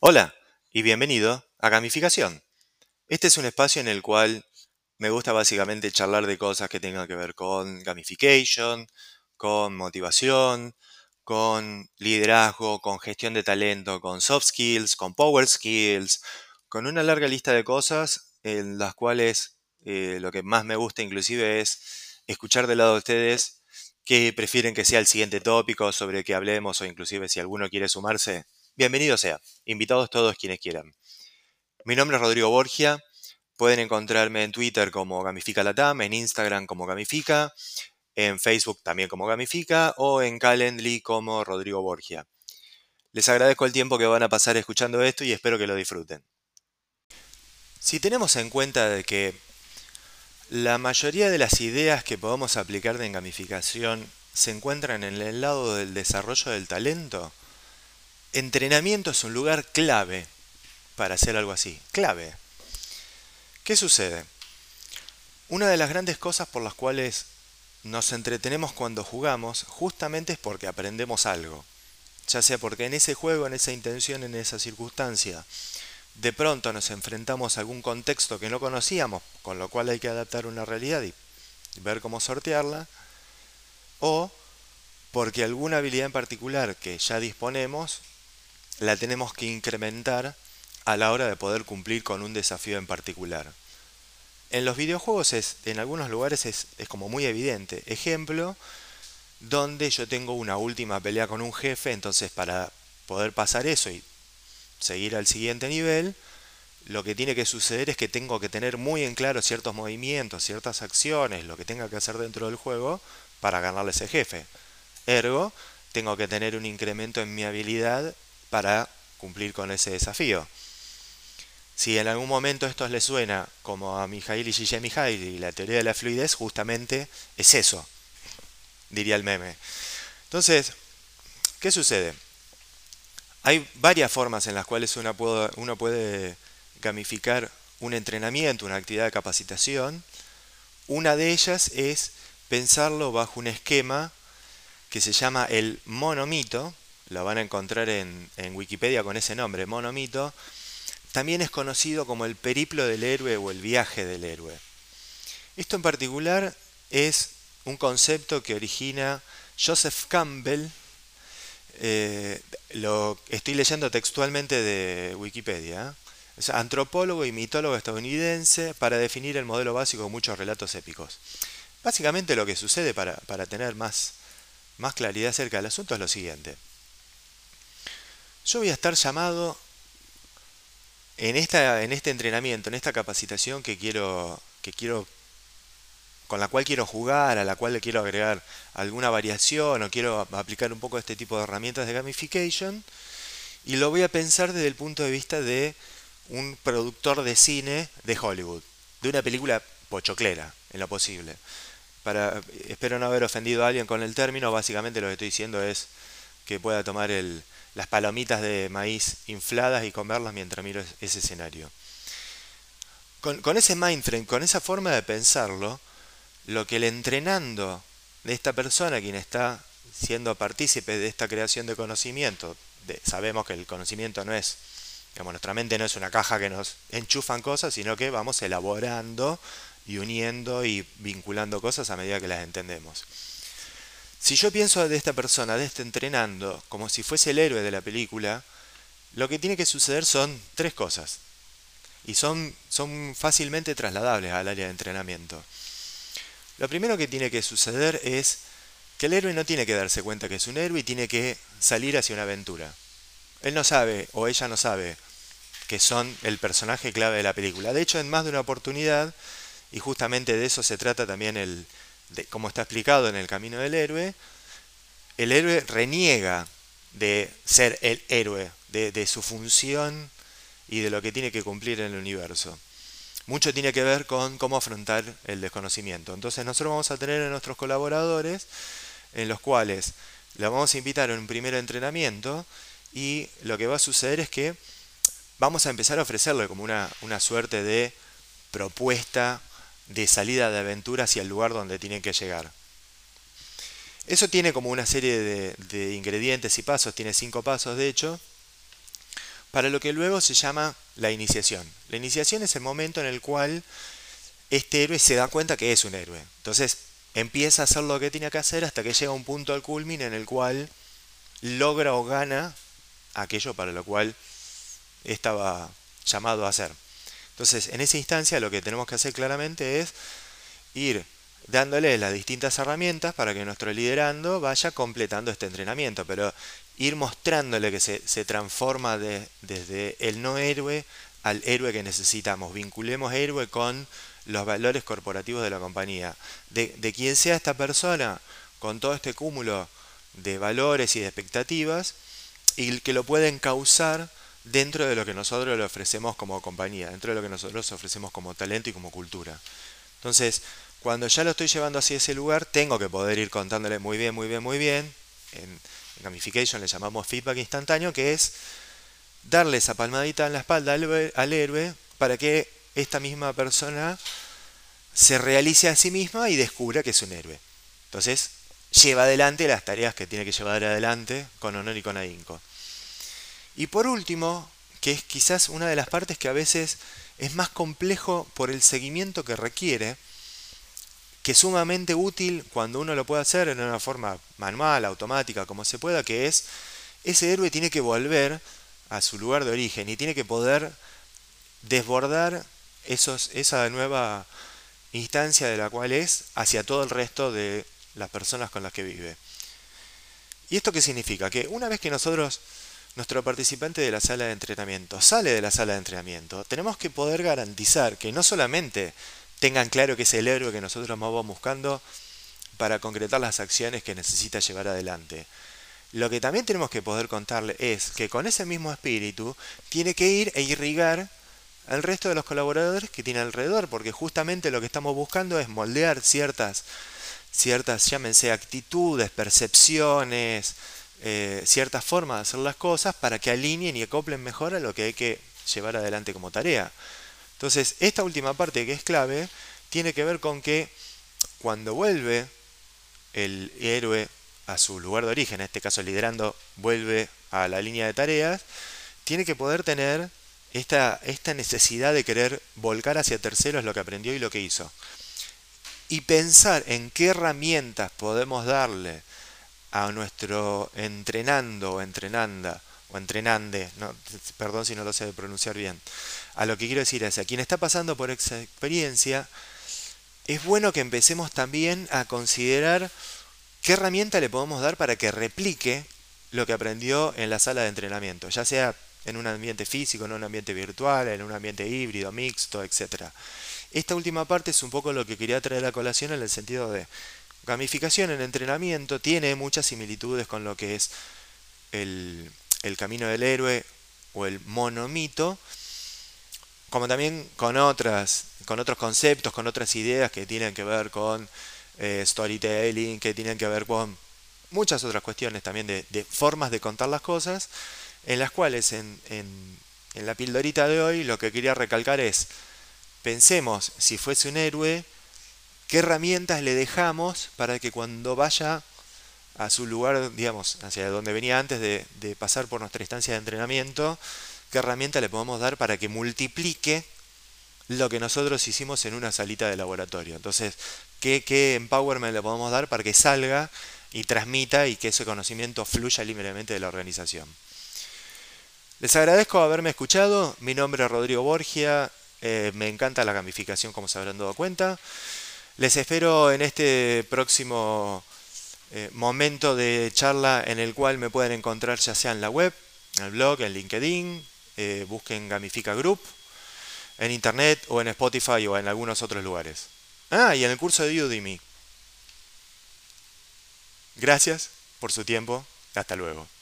Hola y bienvenido a Gamificación. Este es un espacio en el cual me gusta básicamente charlar de cosas que tengan que ver con gamification, con motivación, con liderazgo, con gestión de talento, con soft skills, con power skills, con una larga lista de cosas en las cuales eh, lo que más me gusta inclusive es escuchar del lado de ustedes que prefieren que sea el siguiente tópico sobre que hablemos o inclusive si alguno quiere sumarse, bienvenido sea, invitados todos quienes quieran. Mi nombre es Rodrigo Borgia, pueden encontrarme en Twitter como Gamifica Latam, en Instagram como Gamifica, en Facebook también como Gamifica o en Calendly como Rodrigo Borgia. Les agradezco el tiempo que van a pasar escuchando esto y espero que lo disfruten. Si tenemos en cuenta de que la mayoría de las ideas que podemos aplicar de gamificación se encuentran en el lado del desarrollo del talento, entrenamiento es un lugar clave para hacer algo así, clave. ¿Qué sucede? Una de las grandes cosas por las cuales nos entretenemos cuando jugamos justamente es porque aprendemos algo. Ya sea porque en ese juego, en esa intención, en esa circunstancia, de pronto nos enfrentamos a algún contexto que no conocíamos, con lo cual hay que adaptar una realidad y ver cómo sortearla, o porque alguna habilidad en particular que ya disponemos la tenemos que incrementar a la hora de poder cumplir con un desafío en particular. En los videojuegos es, en algunos lugares es, es como muy evidente. Ejemplo, donde yo tengo una última pelea con un jefe, entonces para poder pasar eso y seguir al siguiente nivel, lo que tiene que suceder es que tengo que tener muy en claro ciertos movimientos, ciertas acciones, lo que tenga que hacer dentro del juego para ganarle a ese jefe. Ergo, tengo que tener un incremento en mi habilidad para cumplir con ese desafío. Si en algún momento esto le suena como a Mijail y y la teoría de la fluidez, justamente es eso, diría el meme. Entonces, ¿qué sucede? Hay varias formas en las cuales uno puede gamificar un entrenamiento, una actividad de capacitación. Una de ellas es pensarlo bajo un esquema que se llama el monomito, lo van a encontrar en, Wikipedia con ese nombre, monomito, también es conocido como el periplo del héroe o el viaje del héroe. Esto en particular es un concepto que origina Joseph Campbell, eh, lo estoy leyendo textualmente de Wikipedia, es antropólogo y mitólogo estadounidense para definir el modelo básico de muchos relatos épicos. Básicamente lo que sucede para, para tener más, más claridad acerca del asunto es lo siguiente. Yo voy a estar llamado en, esta, en este entrenamiento, en esta capacitación que quiero, que quiero, con la cual quiero jugar, a la cual le quiero agregar alguna variación o quiero aplicar un poco este tipo de herramientas de gamification, y lo voy a pensar desde el punto de vista de un productor de cine de Hollywood, de una película pochoclera, en lo posible. Para, espero no haber ofendido a alguien con el término, básicamente lo que estoy diciendo es que pueda tomar el, las palomitas de maíz infladas y comerlas mientras miro ese escenario. Con, ese mindframe, con esa forma de pensarlo, lo que el entrenando de esta persona, quien está siendo partícipe de esta creación de conocimiento, sabemos que el conocimiento no es, nuestra mente no es una caja que nos enchufan cosas, sino que vamos elaborando y uniendo y vinculando cosas a medida que las entendemos. Si yo pienso de esta persona, de este entrenando, como si fuese el héroe de la película, lo que tiene que suceder son tres cosas. Y son, son fácilmente trasladables al área de entrenamiento. Lo primero que tiene que suceder es que el héroe no tiene que darse cuenta que es un héroe y tiene que salir hacia una aventura. Él no sabe, o ella no sabe, que son el personaje clave de la película. De hecho, en más de una oportunidad, y justamente de eso se trata también el, como está explicado en el camino del héroe, el héroe reniega de ser el héroe, de, su función y de lo que tiene que cumplir en el universo. Mucho tiene que ver con cómo afrontar el desconocimiento. Entonces nosotros vamos a tener a nuestros colaboradores en los cuales le vamos a invitar a un primer entrenamiento y lo que va a suceder es que vamos a empezar a ofrecerle como una, una suerte de propuesta de salida de aventura hacia el lugar donde tienen que llegar. Eso tiene como una serie de, ingredientes y pasos, tiene cinco pasos de hecho, para lo que luego se llama la iniciación. La iniciación es el momento en el cual este héroe se da cuenta que es un héroe. Entonces empieza a hacer lo que tiene que hacer hasta que llega un punto al culmine en el cual logra o gana aquello para lo cual estaba llamado a hacer. Entonces, en esa instancia lo que tenemos que hacer claramente es ir dándole las distintas herramientas para que nuestro liderando vaya completando este entrenamiento, pero ir mostrándole que se, transforma desde el no héroe al héroe que necesitamos. Vinculemos héroe con los valores corporativos de la compañía. De, de quien sea esta persona, con todo este cúmulo de valores y de expectativas, y que lo pueden causar dentro de lo que nosotros le ofrecemos como compañía, dentro de lo que nosotros ofrecemos como talento y como cultura. Entonces, cuando ya lo estoy llevando hacia ese lugar, tengo que poder ir contándole muy bien, muy bien, muy bien. En, gamification le llamamos feedback instantáneo, que es darle esa palmadita en la espalda al, héroe para que esta misma persona se realice a sí misma y descubra que es un héroe. Entonces, lleva adelante las tareas que tiene que llevar adelante con honor y con ahínco. Y por último, que es quizás una de las partes que a veces es más complejo por el seguimiento que requiere, que es sumamente útil cuando uno lo puede hacer en una forma manual, automática, como se pueda, que es ese héroe tiene que volver a su lugar de origen y tiene que poder desbordar esos, esa nueva instancia de la cual es hacia todo el resto de las personas con las que vive. ¿Y esto qué significa? Que una vez que nosotros, nuestro participante de la sala de entrenamiento, sale de la sala de entrenamiento, tenemos que poder garantizar que no solamente tengan claro que es el héroe que nosotros vamos buscando para concretar las acciones que necesita llevar adelante. Lo que también tenemos que poder contarle es que con ese mismo espíritu tiene que ir e irrigar al resto de los colaboradores que tiene alrededor, porque justamente lo que estamos buscando es moldear ciertas, ciertas llámense actitudes, percepciones, eh, ciertas formas de hacer las cosas para que alineen y acoplen mejor a lo que hay que llevar adelante como tarea. Entonces, esta última parte que es clave tiene que ver con que cuando vuelve el héroe a su lugar de origen, en este caso liderando, vuelve a la línea de tareas, tiene que poder tener esta, esta necesidad de querer volcar hacia terceros lo que aprendió y lo que hizo. Y pensar en qué herramientas podemos darle a nuestro entrenando o entrenanda o entrenande, no, perdón si no lo sé pronunciar bien, a lo que quiero decir es, a quien está pasando por esa experiencia, es bueno que empecemos también a considerar qué herramienta le podemos dar para que replique lo que aprendió en la sala de entrenamiento, ya sea en un ambiente físico, en un ambiente virtual, en un ambiente híbrido, mixto, etc. Esta última parte es un poco lo que quería traer a colación en el sentido de gamificación en entrenamiento, tiene muchas similitudes con lo que es el, el camino del héroe o el monomito, como también con otras, con otros conceptos, con otras ideas que tienen que ver con eh, storytelling, que tienen que ver con muchas otras cuestiones también de, formas de contar las cosas, en las cuales en, en, en la pildorita de hoy lo que quería recalcar es, pensemos si fuese un héroe, qué herramientas le dejamos para que cuando vaya a su lugar, digamos, hacia donde venía antes de, pasar por nuestra instancia de entrenamiento, qué herramienta le podemos dar para que multiplique lo que nosotros hicimos en una salita de laboratorio. Entonces, ¿qué, empowerment le podemos dar para que salga y transmita y que ese conocimiento fluya libremente de la organización? Les agradezco haberme escuchado. Mi nombre es Rodrigo Borgia. Eh, me encanta la gamificación, como se habrán dado cuenta. Les espero en este próximo eh, momento de charla en el cual me pueden encontrar ya sea en la web, en el blog, en LinkedIn, eh, busquen Gamifica Group, en internet o en Spotify o en algunos otros lugares. Ah, y en el curso de Udemy. Gracias por su tiempo. Hasta luego.